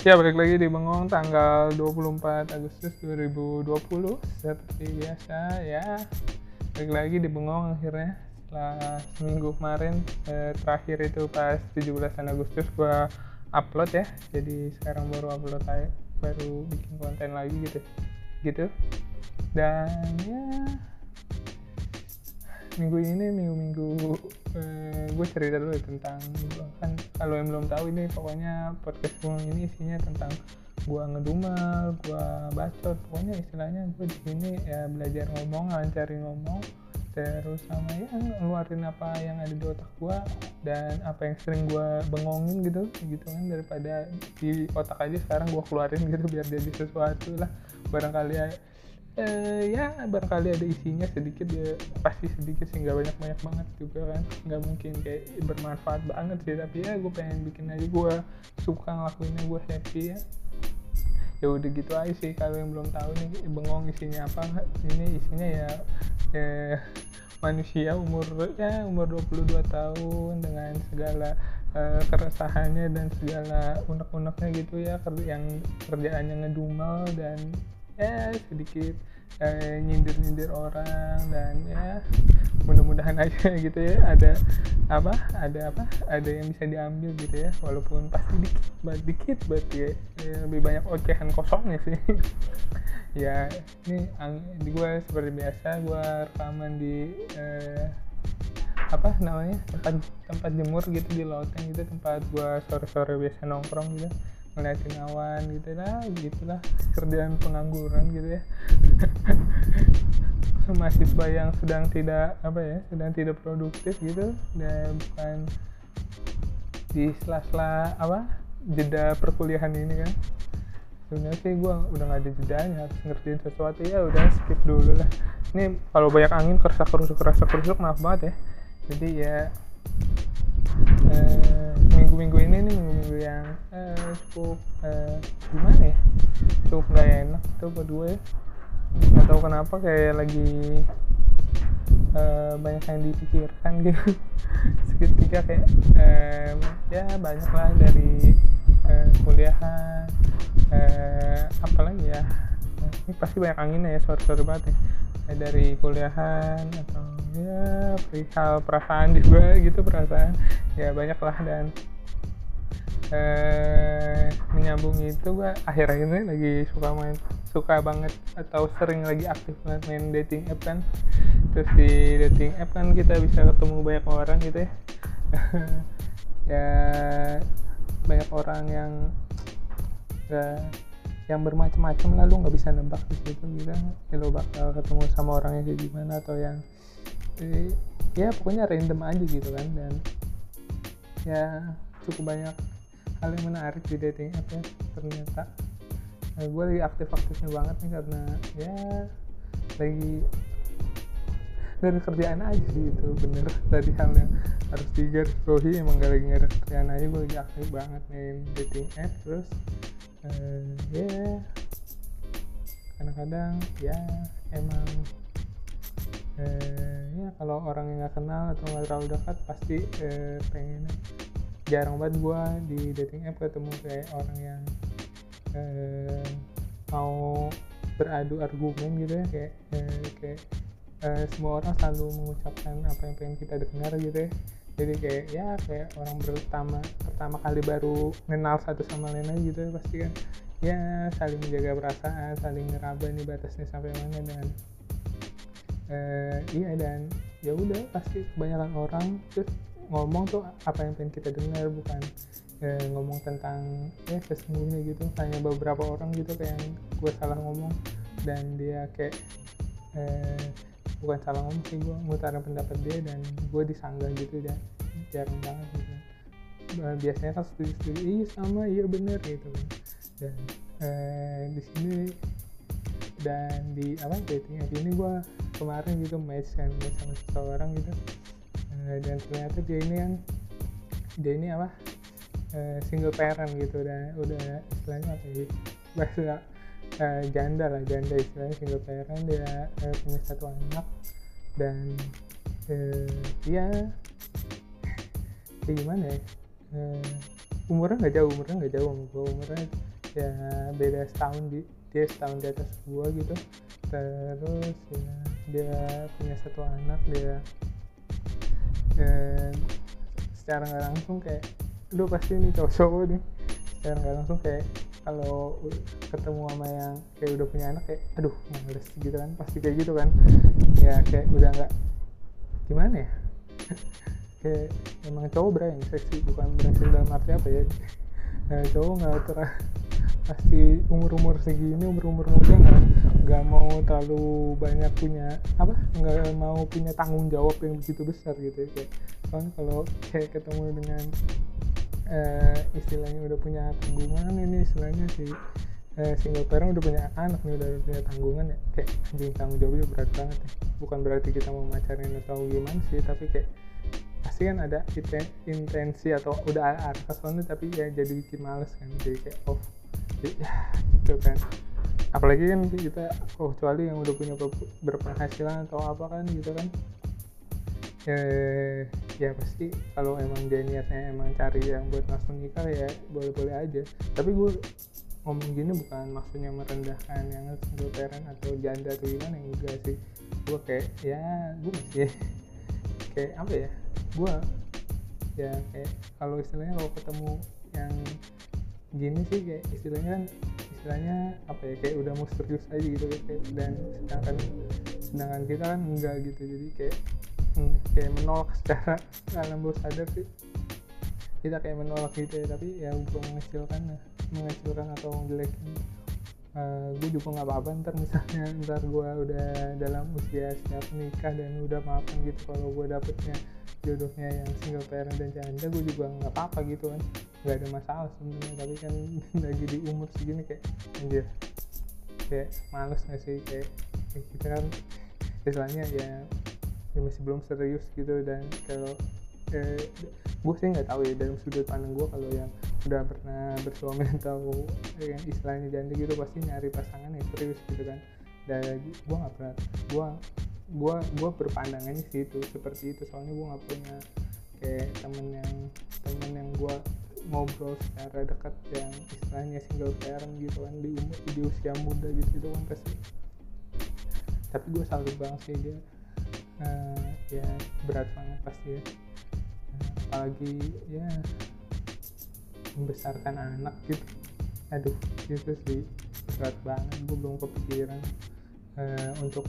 Ya balik lagi di Bengong tanggal 24 Agustus 2020 Seperti biasa ya. Balik lagi di Bengong akhirnya. Setelah seminggu kemarin eh, Terakhir itu pas 17 Agustus gua upload ya. Jadi sekarang baru upload aja Baru bikin konten lagi gitu. Gitu. Dan ya minggu ini minggu-minggu eh, gue cerita dulu tentang kan kalau yang belum tahu ini pokoknya podcast gue ini isinya tentang gue ngedumel, gue bacot, pokoknya istilahnya gue di sini ya belajar ngomong, lancarin ngomong, terus sama ya ngeluarin apa yang ada di otak gue dan apa yang sering gue bengongin gitu, gitu kan daripada di otak aja sekarang gue keluarin gitu biar jadi sesuatu lah. Barangkali ya eh, ya barangkali ada isinya sedikit ya. Pasti sedikit sih nggak banyak banyak banget juga kan. Nggak mungkin kayak bermanfaat banget sih tapi ya gue pengen bikin aja. Gue suka ngelakuinnya gue happy ya. Ya udah gitu aja sih kalau yang belum tahu nih bengong isinya apa ini isinya ya eh, manusia umur ya umur 22 tahun dengan segala uh, keresahannya dan segala unek-uneknya gitu ya. Yang kerjaannya ngedumel dan ya sedikit eh, nyindir-nyindir orang dan ya mudah-mudahan aja gitu ya ada apa ada apa ada yang bisa diambil gitu ya walaupun pasti dikit banget dikit berarti ya, ya lebih banyak ocehan kosongnya sih. Ya ini di gue seperti biasa gue rekaman di eh, apa namanya tempat tempat jemur gitu di lautan gitu tempat gue sore-sore biasa nongkrong gitu ngeliatin awan gitu lah gitulah kerjaan pengangguran gitu ya. Mahasiswa yang sedang tidak apa ya sedang tidak produktif gitu dan bukan di sela-sela apa jeda perkuliahan ini kan. Sebenarnya sih gue udah gak ada jedanya harus ngerjain sesuatu. Ya udah skip dulu lah. Ini kalau banyak angin kerasa kerusuk kerasa kerusuk maaf banget ya. Jadi ya eh, minggu-minggu ini nih cukup eh, gimana ya? Cukup gak enak buat gue ya. nggak tahu kenapa kayak lagi eh, banyak yang dipikirkan gitu. Seketika kayak eh, ya banyak lah dari eh, kuliahan eh, apalagi ya? Ini pasti banyak anginnya ya sore-sore banget ya. Dari kuliahan atau ya perihal perasaan juga gitu perasaan. Ya banyak lah dan eh, menyambung itu gue akhir-akhir ini lagi suka main suka banget atau sering lagi aktif banget main dating app kan. Terus di dating app kan kita bisa ketemu banyak orang gitu ya. Ya banyak orang yang gak yang bermacam-macam lalu nggak bisa nebak di situ gitu. Ya lo bakal ketemu sama orangnya kayak gimana atau yang eh, ya pokoknya random aja gitu kan. Dan ya cukup banyak hal yang menarik di dating app ya ternyata. Nah, gue lagi aktif-aktifnya banget nih karena ya lagi dari kerjaan aja sih itu bener. Tadi hal yang harus digarisbawahi emang gak lagi ada kerjaan aja gue lagi aktif banget nih dating app terus uh, ya yeah, kadang-kadang ya emang uh, ya kalau orang yang nggak kenal atau nggak terlalu dekat pasti uh, pengen jarang banget gue di dating app ketemu kayak orang yang uh, mau beradu argumen gitu ya kayak uh, kayak uh, semua orang selalu mengucapkan apa yang pengen kita dengar gitu ya. Jadi kayak ya kayak orang pertama pertama kali baru kenal satu sama lain aja gitu ya pasti kan. Ya saling menjaga perasaan saling ngeraba nih batasnya sampai mana dan uh, iya dan ya udah pasti kebanyakan orang terus ngomong tuh apa yang pengen kita dengar bukan eh, ngomong tentang ya sesungguhnya gitu. Hanya beberapa orang gitu kayak gue salah ngomong. Dan dia kayak eh, bukan salah ngomong sih gue ngutarin pendapat dia dan gue disanggah gitu dan jarang banget gitu nah, biasanya kan setuju setuju iya sama iya bener gitu kan. Dan eh, di sini dan di apa dating app ini gue kemarin gitu match kan match sama seseorang gitu dan ternyata dia ini kan dia ini apa uh, single parent gitu dan udah istilahnya apa ya bahasa uh, janda lah janda istilahnya single parent dia uh, punya satu anak dan uh, dia kayak gimana ya uh, umurnya nggak jauh umurnya nggak jauh sama gue umurnya ya beda setahun di dia setahun di atas gue gitu terus ya dia punya satu anak dia dan secara nggak langsung kayak lu pasti nih cowok-cowok nih secara nggak langsung kayak kalau ketemu sama yang kayak udah punya anak kayak aduh males gitu kan pasti kayak gitu kan. Ya kayak udah nggak gimana ya? Kayak emang cowok yang seksi bukan brengsek dalam arti apa ya. Nah, cowok nggak ter pasti umur umur segini umur umur muda nggak mau terlalu banyak punya apa nggak mau punya tanggung jawab yang begitu besar gitu ya soalnya kalau kayak ketemu dengan uh, istilahnya udah punya tanggungan ini istilahnya si uh, single parent udah punya anak nih udah punya tanggungan ya kayak anjing tanggung jawabnya berat banget ya. Bukan berarti kita mau macarin atau gimana sih tapi kayak pasti kan ada intensi atau udah arah soalnya tapi ya jadi bikin males kan jadi kayak off oh, gitu kan. Apalagi kan kita oh, kecuali yang udah punya berpenghasilan atau apa kan gitu kan. Eh, ya pasti kalau emang dia niatnya emang cari yang buat langsung nikah ya boleh-boleh aja. Tapi gue ngomong gini bukan maksudnya merendahkan yang single parent atau janda atau gimana enggak sih. Gue kayak ya gue masih kayak apa ya gue ya kayak kalau istilahnya kalau ketemu yang gini sih kayak istilahnya kan istilahnya apa ya kayak udah mau serius aja gitu kayak dan sedangkan sedangkan kita kan enggak gitu. Jadi kayak hmm, kayak menolak secara alam bawah sadar sih. Kita kayak menolak gitu ya tapi ya gue mengecilkan mengecilkan atau menjelekin. Uh, eh, gue juga nggak apa-apa ntar misalnya ntar gue udah dalam usia siap nikah dan udah maafan gitu kalau gue dapetnya jodohnya yang single parent dan janda gue juga nggak apa-apa gitu kan nggak ada masalah sebenarnya tapi kan lagi di umur segini kayak anjir kayak males nggak sih? Kayak, kayak kita kan. Istilahnya ya ya masih belum serius gitu dan kalau eh, gue sih nggak tahu ya dalam sudut pandang gue kalau yang udah pernah bersuami atau yang istilahnya janda gitu pasti nyari pasangan yang serius gitu kan. Dan gue nggak pernah gue gue gue berpandangannya sih itu seperti itu. Soalnya gue nggak punya kayak temen yang temen yang gue ngobrol secara dekat yang istilahnya single parent gitu kan di umur di usia muda gitu itu kan pasti. Tapi gue salut banget sih dia uh, ya berat banget pasti ya. Apalagi ya membesarkan anak gitu. Aduh itu sih berat banget gue belum kepikiran. Uh, untuk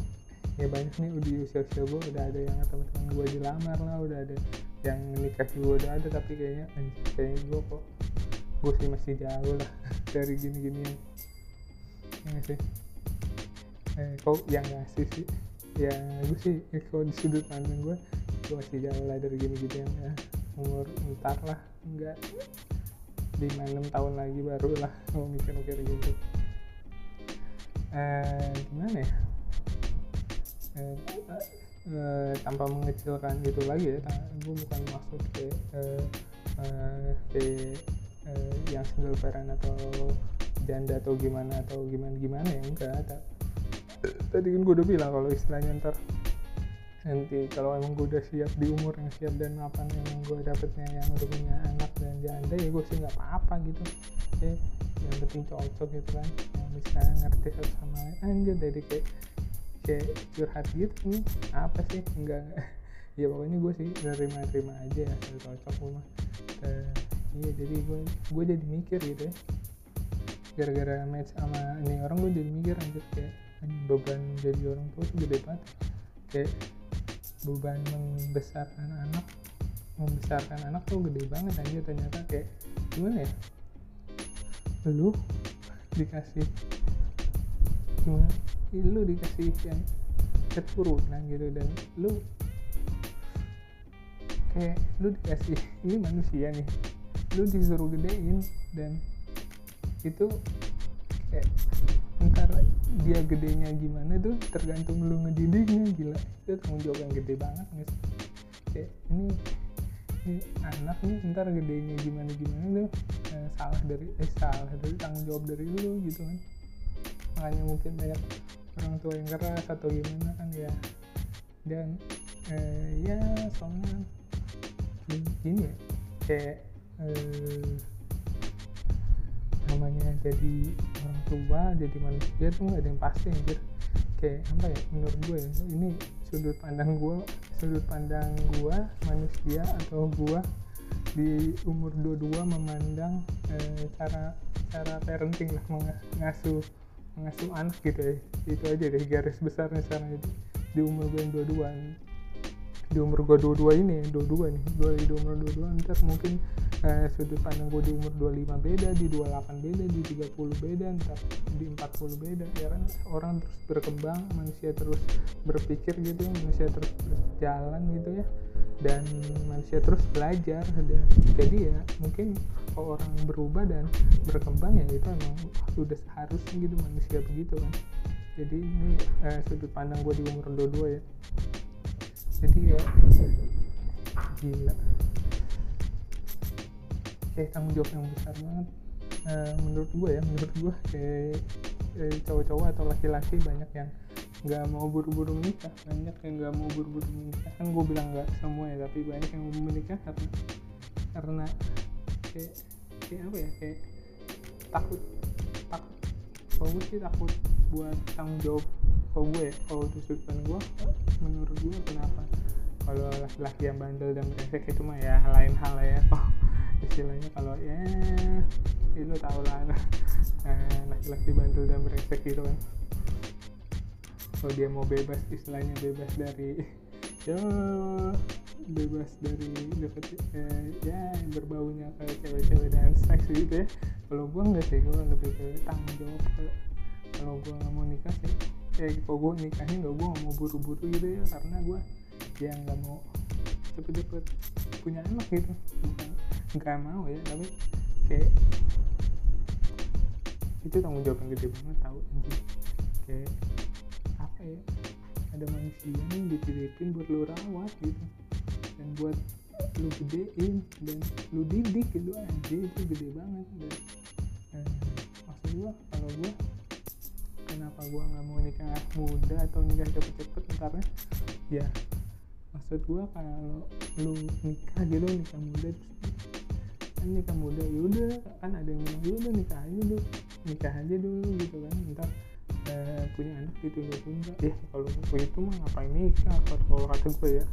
ya banyak nih di usia usia gue udah ada yang teman-teman gue dilamar lah udah ada yang nikah juga udah ada tapi kayaknya anjir kayaknya gue kok gue sih masih jauh lah dari gini-gini ya sih. Eh, kok yang ngasih sih ya gue sih kalau di sudut pandang gue gue masih jauh lah dari gini-gini ya. Umur entar lah enggak lima enam tahun lagi baru lah mau mikir-mikir gitu. Eh, gimana ya? Eh, eh, tanpa mengecilkan gitu lagi ya gue bukan maksud kayak eh, eh, eh, yang single parent atau janda atau gimana atau gimana gimana ya enggak tadi kan gue udah bilang kalau istilahnya ntar nanti kalau emang gue udah siap di umur yang siap dan apa yang gue dapetnya yang udah punya anak dan janda ya gue sih nggak apa-apa gitu. Ya yang penting cocok gitu kan. Yang bisa ngerti sama lain. Dari kayak kayak curhat gitu nih apa sih? Enggak ya pokoknya gue sih nerima-nerima aja ya cocok gue mah. Uh, iya jadi gue gue jadi mikir gitu ya. Gara-gara match sama ini orang gue jadi mikir anjir kayak beban jadi orang tua tuh gede banget. Kayak beban membesarkan anak membesarkan anak tuh gede banget aja ternyata kayak gimana ya? Lu dikasih gimana lu dikasih yang keturunan gitu dan lu kayak lu dikasih ini manusia nih lu disuruh gedein dan itu kayak ntar dia gedenya gimana tuh tergantung lu ngedidiknya gila itu tanggung jawab yang gede banget nih kayak ini ini anak nih ntar gedenya gimana gimana tuh eh, salah dari eh salah dari tanggung jawab dari lu gitu kan makanya mungkin banyak orang tua yang keras atau gimana kan ya. Dan eh, ya soalnya gini ya kayak eh, namanya jadi orang tua jadi manusia tuh nggak ada yang pasti anjir. Kayak apa ya menurut gue ya ini sudut pandang gue sudut pandang gue manusia atau gue di umur 22 memandang eh, cara cara parenting lah mengasuh mengasuh anak gitu ya. Itu aja deh garis besarnya sekarang itu di umur gue yang 22 di umur gue 22 ini 22 nih. Gue di umur 22 ntar mungkin eh, sudut pandang gue di umur 25 beda di 28 beda di 30 beda ntar di 40 beda. Ya kan orang terus berkembang manusia terus berpikir gitu manusia terus berjalan gitu ya dan manusia terus belajar. Dan jadi ya mungkin orang berubah dan berkembang ya itu emang sudah seharusnya gitu manusia begitu kan. Jadi ini eh, sudut pandang gue di umur 22 ya. Jadi ya gila. Kayak tanggung jawab yang besar banget. Uh, menurut gue ya menurut gue kayak eh, cowok-cowok atau laki-laki banyak yang nggak mau buru-buru menikah. Banyak yang nggak mau buru-buru menikah. Kan gue bilang nggak semua ya tapi banyak yang mau menikah karena karena kayak kayak apa ya kayak takut takut. Kalau gue sih takut buat tanggung jawab kalau gue ya kalau untuk sudut gue menurut gue kenapa? Kalau laki-laki yang bandel dan brengsek itu mah ya lain hal ya. Oh, istilahnya kalau ya itu tau lah. Eh, laki-laki bandel dan brengsek gitu kan kalau dia mau bebas istilahnya bebas dari ya bebas dari deket eh, ya berbaunya ke cewek-cewek dan seks gitu ya. Kalau gue enggak sih gue lebih ke tanggung jawab kalau gue nggak mau nikah sih. Kayak kalau gue nikahnya nggak gue nggak mau buru-buru gitu ya karena gue ya nggak mau cepet-cepet punya anak gitu. Nggak mau ya tapi kayak itu tanggung jawab yang gede banget anjing. Kayak ya ada manusia yang dititipin buat lu rawat gitu. Dan buat lu gedein dan lu didik gitu. Aja itu gede banget dan eh, maksud gua kalau gua kenapa gue nggak mau nikah muda atau nikah cepet-cepet? Ntar ya maksud gue kalau lu nikah gitu nikah muda kan nikah muda yaudah kan ada yang bilang yaudah nikah aja dulu nikah aja dulu gitu kan. Ntar punya anak gitu tunda ya kalau gue itu mah ngapain nikah? Kalau kata gue ya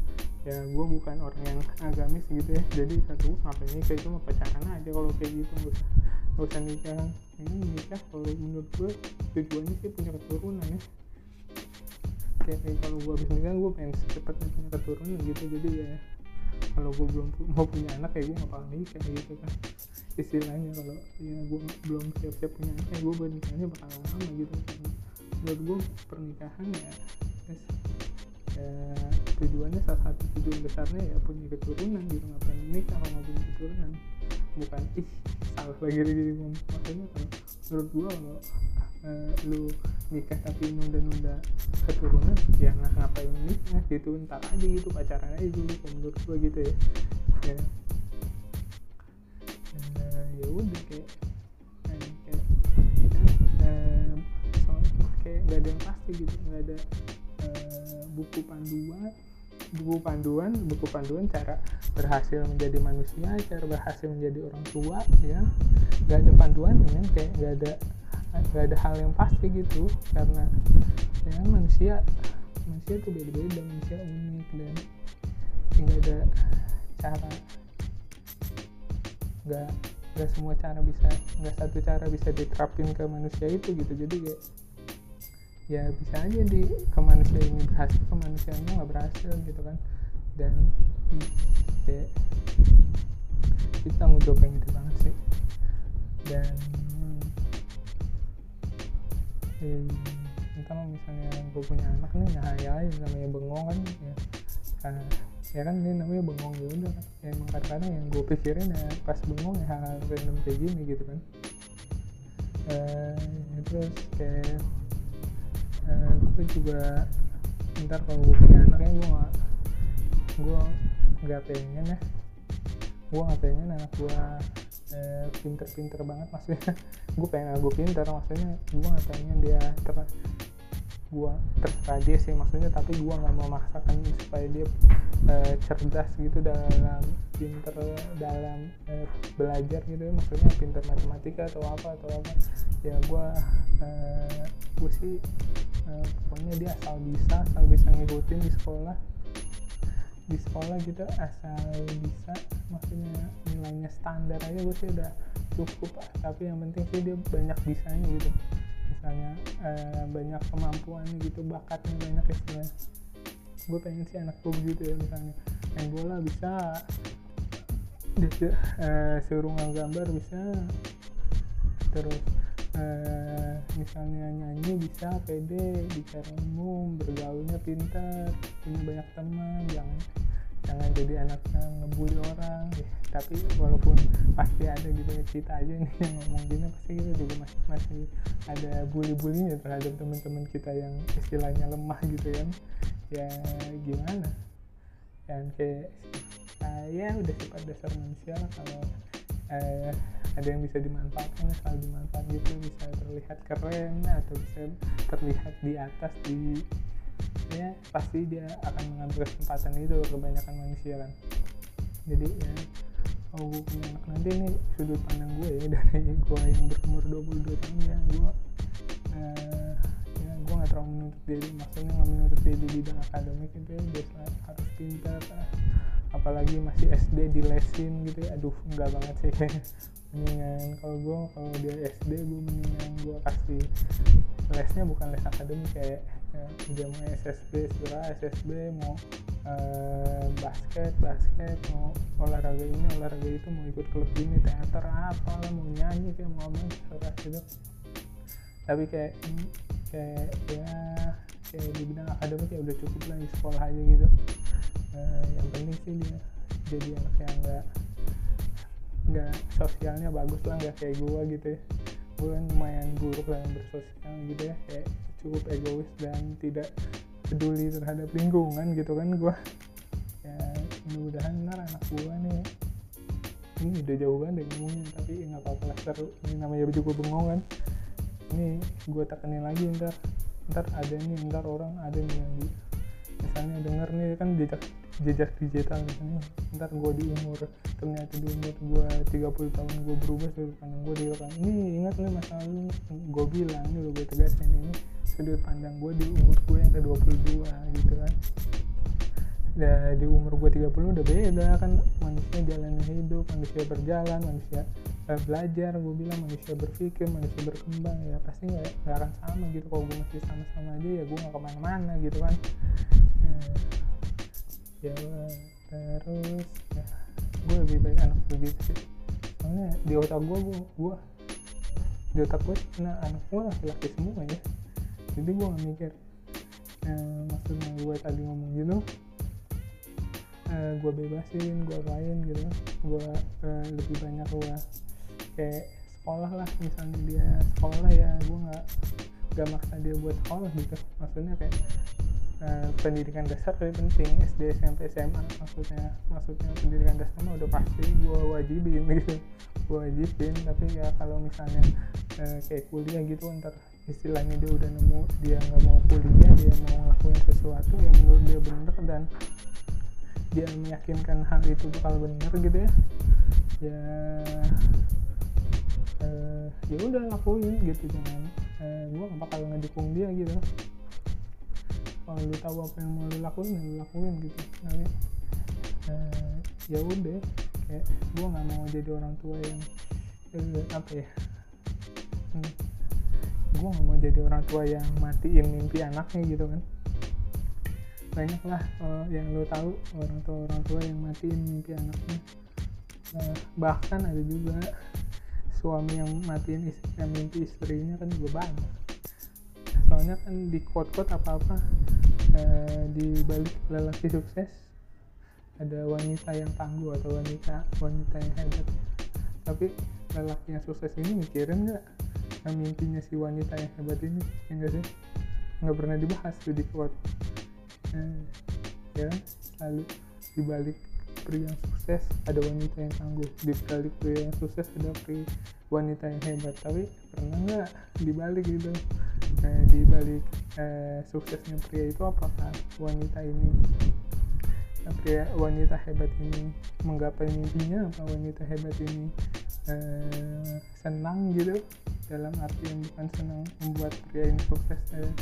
ya gue bukan orang yang agamis gitu ya. Jadi kata gue ngapain nikah? Itu mah pacaran aja kalau kayak gitu. Gak usah gak usah nikah. Ini nikah kalau menurut gue tujuannya sih punya keturunan ya. Kayak, kayak kalau gue habis nikah gue pengen secepatnya punya keturunan gitu. Jadi ya kalau gue belum mau punya anak kayak gue gak bakal nikah gitu kan. Istilahnya kalau ya gue belum siap-siap punya anak ya gue bernikahnya bakal lama gitu kan menurut gue pernikahan ya ya tujuannya salah satu tujuan besarnya ya punya keturunan gitu ngapain nikah kalau punya keturunan? Bukan ih salah lagi lagi maksudnya kalau menurut gua kalau uh, lu nikah tapi nunda-nunda keturunan ya nggak ngapain nikah gitu ntar aja gitu pacaran aja dulu menurut gua gitu ya. Ya. Uh, ya udah kayak kayak nggak ada yang pasti gitu nggak ada uh, buku panduan. Buku panduan buku panduan cara berhasil menjadi manusia cara berhasil menjadi orang tua ya nggak ada panduan ya kayak nggak ada nggak ada hal yang pasti gitu. Karena ya manusia manusia tuh beda-beda manusia unik dan nggak ada cara nggak nggak semua cara bisa nggak satu cara bisa diterapin ke manusia itu gitu. Jadi kayak ya bisa aja di ke manusia ini berhasil ke manusianya nggak berhasil gitu kan. Dan kayak itu tanggung jawab yang banget sih. Dan eh, entah misalnya gue punya anak nih ya ya namanya bengong kan ya. Uh, ya kan ini namanya bengong ya udah kan. Ya, emang kadang-kadang yang gue pikirin ya pas bengong ya -hal random kayak gini gitu kan. Uh, terus kayak uh, gue juga ntar kalau gue punya anak ya gue gak gue nggak pengen ya. Gue nggak pengen anak gue eh, pinter-pinter banget maksudnya. Gue pengen gue pinter maksudnya gue nggak pengen dia ter gue terserah dia sih maksudnya tapi gue nggak mau memaksakan supaya dia uh, cerdas gitu dalam pinter dalam uh, belajar gitu ya. Maksudnya pinter matematika atau apa atau apa. Ya gue uh, gue sih uh, pokoknya dia asal bisa asal bisa ngikutin di sekolah. Di sekolah gitu asal bisa. Maksudnya nilainya standar aja gue sih udah cukup tapi yang penting sih dia banyak bisanya gitu. Misalnya uh, banyak kemampuannya gitu bakatnya banyak istilahnya. Gue pengen sih anak gue gitu ya misalnya. Main bola bisa. Dia uh, suruh gambar bisa. Terus misalnya nyanyi bisa pede bicara umum bergaulnya pintar punya banyak teman jangan jangan jadi anak yang ngebully orang. Ya, tapi walaupun pasti ada gitu ya kita aja nih yang ngomong gini pasti kita juga masih masih ada bully-bullynya terhadap teman-teman kita yang istilahnya lemah gitu kan. Ya gimana? Dan kayak uh, ya udah sifat dasar manusia kalau uh, ada yang bisa dimanfaatkan kalau dimanfaat gitu. Bisa terlihat keren atau bisa terlihat di atas di ya pasti dia akan mengambil kesempatan itu kebanyakan manusia kan. Jadi ya kalau gue punya anak nanti nih sudut pandang gue ya dari gue yang berumur 22 tahun ya gue uh, ya gue nggak terlalu menuntut diri. Maksudnya nggak menuntut diri di bidang akademik itu ya harus pintar apalagi masih SD di lesin gitu ya. Aduh enggak banget sih mendingan kalau gue kalau dia SD gue mendingan gue kasih lesnya bukan les akademik kayak ya, dia mau SSB segera SSB mau uh, basket basket mau olahraga ini olahraga itu mau ikut klub ini teater apa lah mau nyanyi kayak mau apa segera gitu. Tapi kayak kayak ya kayak di bidang akademik ya udah cukup lah di sekolah aja gitu. Uh, yang penting sih dia jadi anak yang enggak nggak sosialnya bagus lah nggak kayak gue gitu ya. Gue kan lumayan buruk dalam bersosial gitu ya kayak cukup egois dan tidak peduli terhadap lingkungan gitu kan gue ya mudah-mudahan ntar anak gue nih ini udah jauh banget ngomongnya tapi nggak apa-apa lah seru ini namanya juga bengong kan. Ini gue tekenin lagi ntar ntar ada nih ntar orang ada nih yang di misalnya denger nih kan jejak jejak digital misalnya ntar gue di umur ternyata di umur gue 30 tahun gue berubah sudut pandang gue di kan ini ingat nih masa lalu gue bilang ini lo gue tegasin ini sudut pandang gue di umur gue yang ke 22 gitu kan. Ya di umur gue 30 udah beda kan manusia jalan hidup manusia berjalan manusia eh, belajar gue bilang manusia berpikir manusia berkembang ya pasti nggak akan sama gitu. Kalau gue masih sama-sama aja ya gue nggak ke mana-mana gitu kan. Ya, ya terus ya gue lebih baik anak begitu sih. Soalnya di otak gue gue, gue di otak gue nah anak gue laki-laki semua ya. Jadi gue gak mikir eh, maksudnya gue tadi ngomong gitu eh, gue bebasin gue lain gitu. Gue eh, lebih banyak gue kayak sekolah lah misalnya dia sekolah ya gue nggak gak maksa dia buat sekolah gitu. Maksudnya kayak uh, pendidikan dasar lebih penting SD SMP SMA maksudnya maksudnya pendidikan dasar mah udah pasti gue wajibin gitu. Gue wajibin tapi ya kalau misalnya uh, kayak kuliah gitu ntar istilahnya dia udah nemu dia nggak mau kuliah dia mau ngelakuin sesuatu yang menurut dia bener dan dia meyakinkan hal itu bakal bener gitu ya. Ya uh, ya udah lakuin gitu jangan uh, gue gak bakal ngedukung dia gitu kalau lu tahu apa yang mau lu lakuin ya lu lakuin gitu. Tapi uh, ya udah kayak gue nggak mau jadi orang tua yang uh, apa ya hmm, gue nggak mau jadi orang tua yang matiin mimpi anaknya gitu kan. Banyak lah uh, yang lu tahu orang tua orang tua yang matiin mimpi anaknya. Uh, bahkan ada juga suami yang matiin istri, yang mimpi istrinya kan juga banyak. Soalnya kan di quote-quote apa-apa eh, di balik lelaki sukses ada wanita yang tangguh atau wanita wanita yang hebat. Tapi lelaki yang sukses ini mikirin nggak? Nah, mimpinya si wanita yang hebat ini ya enggak sih? Nggak pernah dibahas tuh di quote eh, ya lalu di balik pria yang sukses ada wanita yang tangguh. Di balik pria yang sukses ada pria wanita yang hebat. Tapi pernah nggak dibalik gitu eh, di balik eh, suksesnya pria itu apakah wanita ini eh, pria wanita hebat ini menggapai mimpinya? Apa wanita hebat ini eh, senang gitu? Dalam arti yang bukan senang membuat pria ini sukses eh,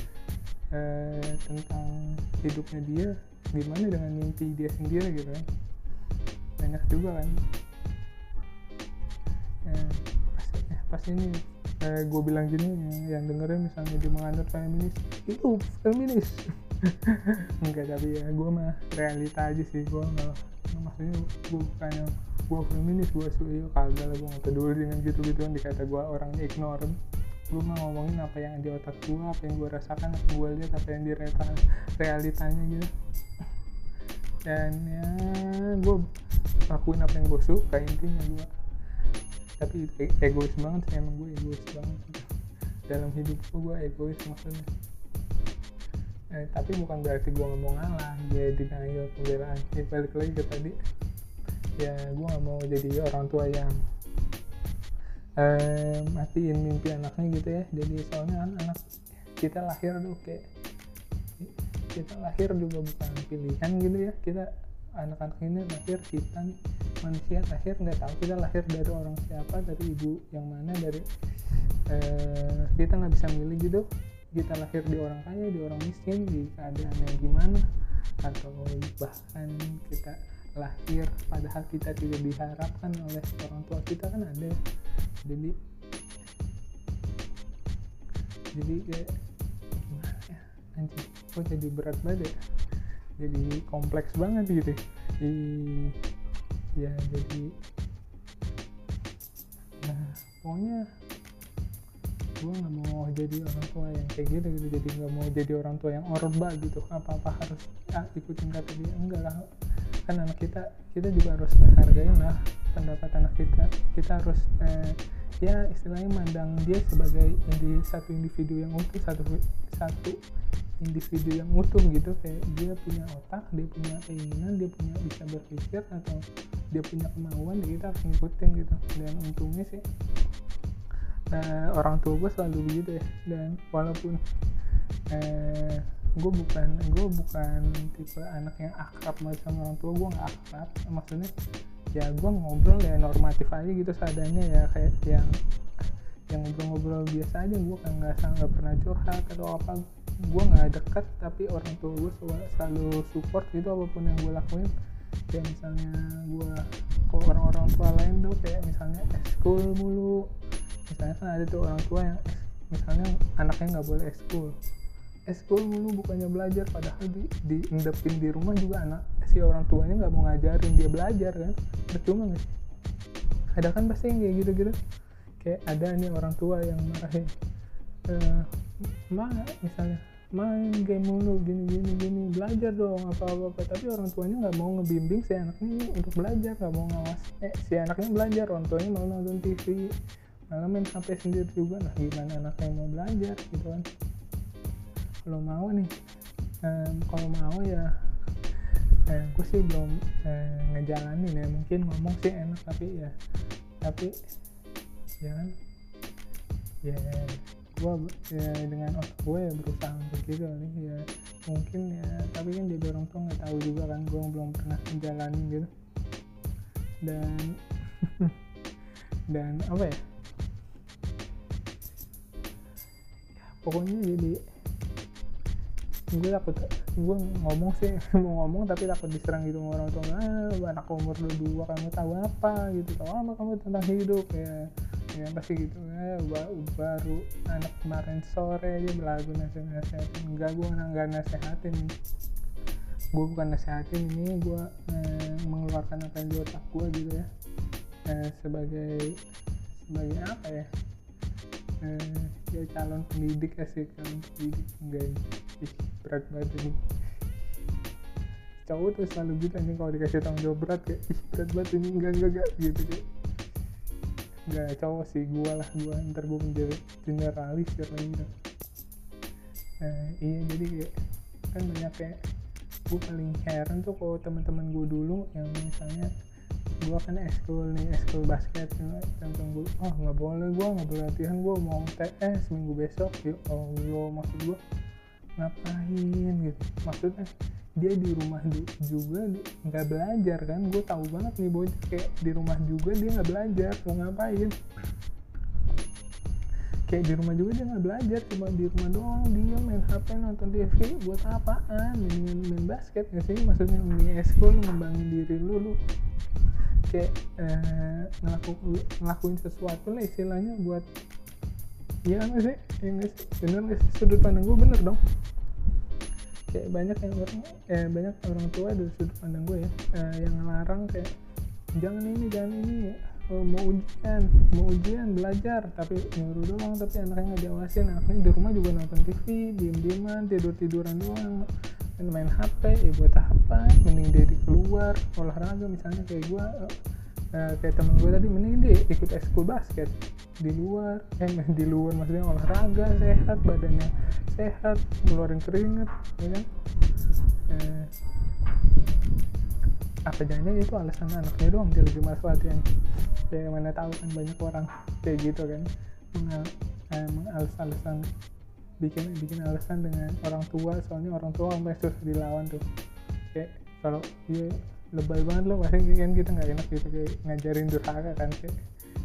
eh, tentang hidupnya dia gimana dengan mimpi dia sendiri gitu kan? Banyak juga kan? Eh, pas, eh, pas ini eh, gue bilang gini yang dengerin misalnya dia menganut feminis itu feminis. Enggak tapi ya gue mah realita aja sih gue nggak maksudnya gue bukan yang gue feminis gue suyo kagak lah gue nggak peduli dengan gitu gituan dikata gue orangnya ignorant. Gue mah ngomongin apa yang di otak gue apa yang gue rasakan apa gue lihat apa yang di realitanya gitu. Dan ya gue lakuin apa yang gue suka intinya gue tapi e egois banget sih emang gue egois banget dalam hidup gue egois maksudnya. Eh, tapi bukan berarti gue nggak mau ngalah dia denial pembelaan. Ya, balik lagi ke tadi. Ya gue nggak mau jadi orang tua yang eh, matiin mimpi anaknya gitu ya. Jadi soalnya kan anak kita lahir tuh kayak kita lahir juga bukan pilihan gitu ya. Kita anak-anak ini lahir kita nih manusia lahir nggak tahu kita lahir dari orang siapa dari ibu yang mana dari eh, kita nggak bisa milih gitu. Kita lahir di orang kaya di orang miskin di keadaan yang gimana atau bahkan kita lahir padahal kita tidak diharapkan oleh orang tua kita kan ada. Jadi jadi kayak gimana ya? Anjing kok jadi berat banget ya? Jadi kompleks banget gitu I, ya jadi nah pokoknya gue nggak mau jadi orang tua yang kayak gitu gitu jadi nggak mau jadi orang tua yang orba gitu. Apa apa harus ah, ikutin kata dia. Enggak lah. Kan anak kita kita juga harus menghargai lah pendapat anak kita. Kita harus eh, ya istilahnya mandang dia sebagai satu individu yang utuh satu satu individu yang utuh gitu kayak dia punya otak dia punya keinginan dia punya bisa berpikir atau dia punya kemauan ya kita harus ngikutin gitu. Dan untungnya sih uh, orang tua gue selalu begitu ya. Dan walaupun uh, gue bukan gue bukan tipe anak yang akrab sama orang tua gue nggak akrab. Maksudnya ya gue ngobrol ya normatif aja gitu seadanya ya. Kayak yang yang ngobrol-ngobrol biasa aja gue kan nggak nggak pernah curhat atau apa gue nggak dekat tapi orang tua gue selalu support gitu apa pun yang gue lakuin. Kayak misalnya gue kok orang-orang tua lain tuh kayak misalnya eskul mulu. Misalnya kan ada tuh orang tua yang misalnya anaknya nggak boleh eskul eskul mulu bukannya belajar padahal di, di endepin di rumah juga anak si orang tuanya nggak mau ngajarin dia belajar kan. Percuma nggak sih? Ada kan pasti yang kayak gitu-gitu. Kayak ada nih orang tua yang marahin uh, mana misalnya main game mulu gini gini gini belajar dong apa apa, apa. tapi orang tuanya nggak mau ngebimbing si anaknya untuk belajar nggak mau ngawas. Eh si anaknya belajar orang tuanya malah nonton TV malah main HP sendiri juga. Nah gimana anaknya mau belajar gitu kan? Kalau mau nih um, kalau mau ya eh, gue sih belum eh, ngejalanin ya. Mungkin ngomong sih enak tapi ya tapi ya kan? Ya gue ya dengan otak gue ya berusaha untuk gitu nih ya. Mungkin ya tapi kan jadi orang tua nggak tahu juga kan gue belum pernah menjalani gitu. Dan dan apa ya? ya pokoknya jadi gue takut gue ngomong sih mau ngomong tapi takut diserang gitu orang tua ah anak umur dua kamu tahu apa? Gitu tahu apa kamu tentang hidup? Ya ya pasti gitu. Ya baru anak kemarin sore aja belagu nasihat nasihatin enggak gue nggak nasehatin gue bukan nasehatin ini gue eh, mengeluarkan apa yang di otak gue gitu ya. Eh, sebagai sebagai apa ya? Eh, ya calon pendidik sih calon pendidik. Enggak ih, berat banget ini. Cowok tuh selalu gitu nih kalau dikasih tanggung jawab berat kayak ih berat banget ini. Enggak enggak enggak gitu kayak nggak cowok sih gue lah gue ntar gue menjadi generalis ya lagi nah, iya jadi kayak kan banyak kayak gue paling heran tuh kalau teman-teman gue dulu yang misalnya gue kan eskul nih eskul basket tentang gue oh nggak boleh gue nggak boleh latihan gue mau TS minggu besok. Oh lo maksud gue ngapain? Gitu. Maksudnya dia di rumah juga nggak belajar kan. Gue tahu banget nih bocah kayak di rumah juga dia nggak belajar mau ngapain? Kayak di rumah juga dia nggak belajar cuma di rumah doang dia main HP nonton TV buat apaan? Mendingan main basket gak sih? Maksudnya mini eskul ngembangin diri lu lu. Kayak eh, ngelakuin, ngelakuin sesuatu lah istilahnya buat iya nggak sih? Ya nggak sih? Bener nggak sih? Sudut pandang gue bener dong kayak banyak yang orang eh banyak orang tua dari sudut pandang gue ya eh, yang ngelarang kayak jangan ini jangan ini oh, mau ujian mau ujian belajar. Tapi nyuruh doang tapi anaknya nggak diawasin. Anaknya di rumah juga nonton TV diem dieman tidur tiduran doang. Main main HP ya buat apa? Mending dia di keluar. Olahraga misalnya kayak gue uh, kayak temen gue tadi mending dia ikut ekskul basket. Di luar eh di luar maksudnya olahraga sehat badannya sehat ngeluarin keringet ya kan? Eh, apa jangan itu alasan anaknya doang dia lebih malas latihan ya mana tahu kan banyak orang kayak gitu kan. Mengal eh, alasan bikin bikin alasan dengan orang tua soalnya orang tua sampai susah dilawan tuh. Kayak kalau dia lebay banget loh pasti kan kita nggak enak gitu kayak ngajarin durhaka kan kayak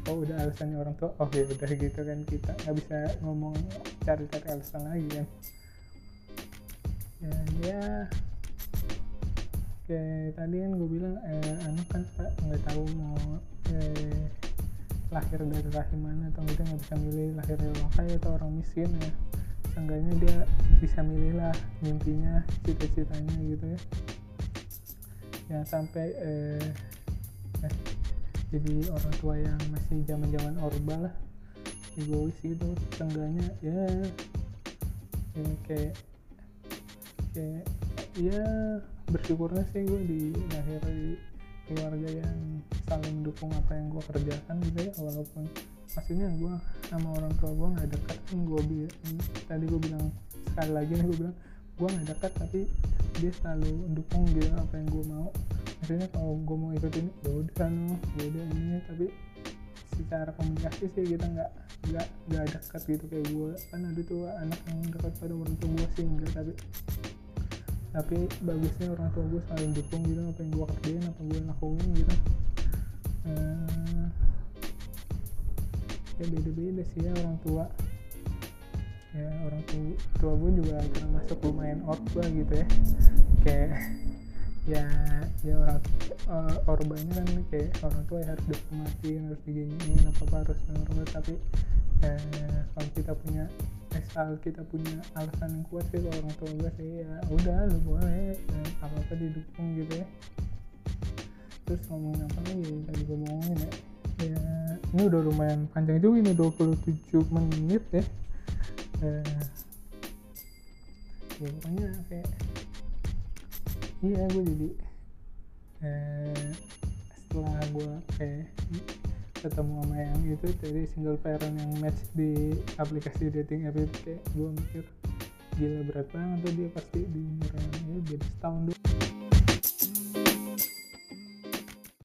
oh udah alasannya orang tua oh ya udah gitu kan kita nggak bisa ngomong cari-cari alasan lagi kan. Ya ya kayak tadi kan gue bilang eh, anak kan nggak tahu mau eh, lahir dari rahim mana atau kita nggak bisa milih lahir dari orang kaya atau orang miskin ya. Seenggaknya dia bisa milih lah mimpinya cita-citanya gitu ya yang sampai eh, eh, jadi orang tua yang masih zaman zaman orba lah egois gitu seenggaknya ya, ya kayak kayak ya bersyukurnya sih gue di di keluarga yang saling mendukung apa yang gue kerjakan gitu ya walaupun maksudnya gue sama orang tua gue nggak dekat kan gue tadi gue bilang sekali lagi nih gue bilang gue nggak dekat tapi dia selalu mendukung gitu apa yang gue mau. Maksudnya kalau gue mau ikut ini ya udah no ya udah ini. Tapi secara komunikasi sih kita nggak nggak nggak dekat gitu kayak gue kan ada tuh anak yang dekat pada orang tua gue sih enggak tapi tapi bagusnya orang tua gue selalu dukung gitu apa yang gue kerjain apa gue lakuin gitu. Uh, ya beda-beda sih ya orang tua ya orang tua, tua gue juga termasuk lumayan orba gitu ya. Kayak ya ya orang uh, orbanya kan kayak orang tua ya harus dihormatin harus diginiin apa apa harus nurut tapi eh, kalau kita punya asal kita punya alasan yang kuat sih kalau orang tua gue sih ya udah lu boleh ya, apa apa didukung gitu ya. Terus ngomongin apa lagi tadi gue ngomongin ya? Ya ini udah lumayan panjang juga ini 27 menit ya eh, ya pokoknya kayak iya gue jadi eh, setelah gue kayak ketemu sama yang itu dari single parent yang match di aplikasi dating app itu kayak gue mikir gila berat banget tuh dia pasti di umur ya beda setahun dulu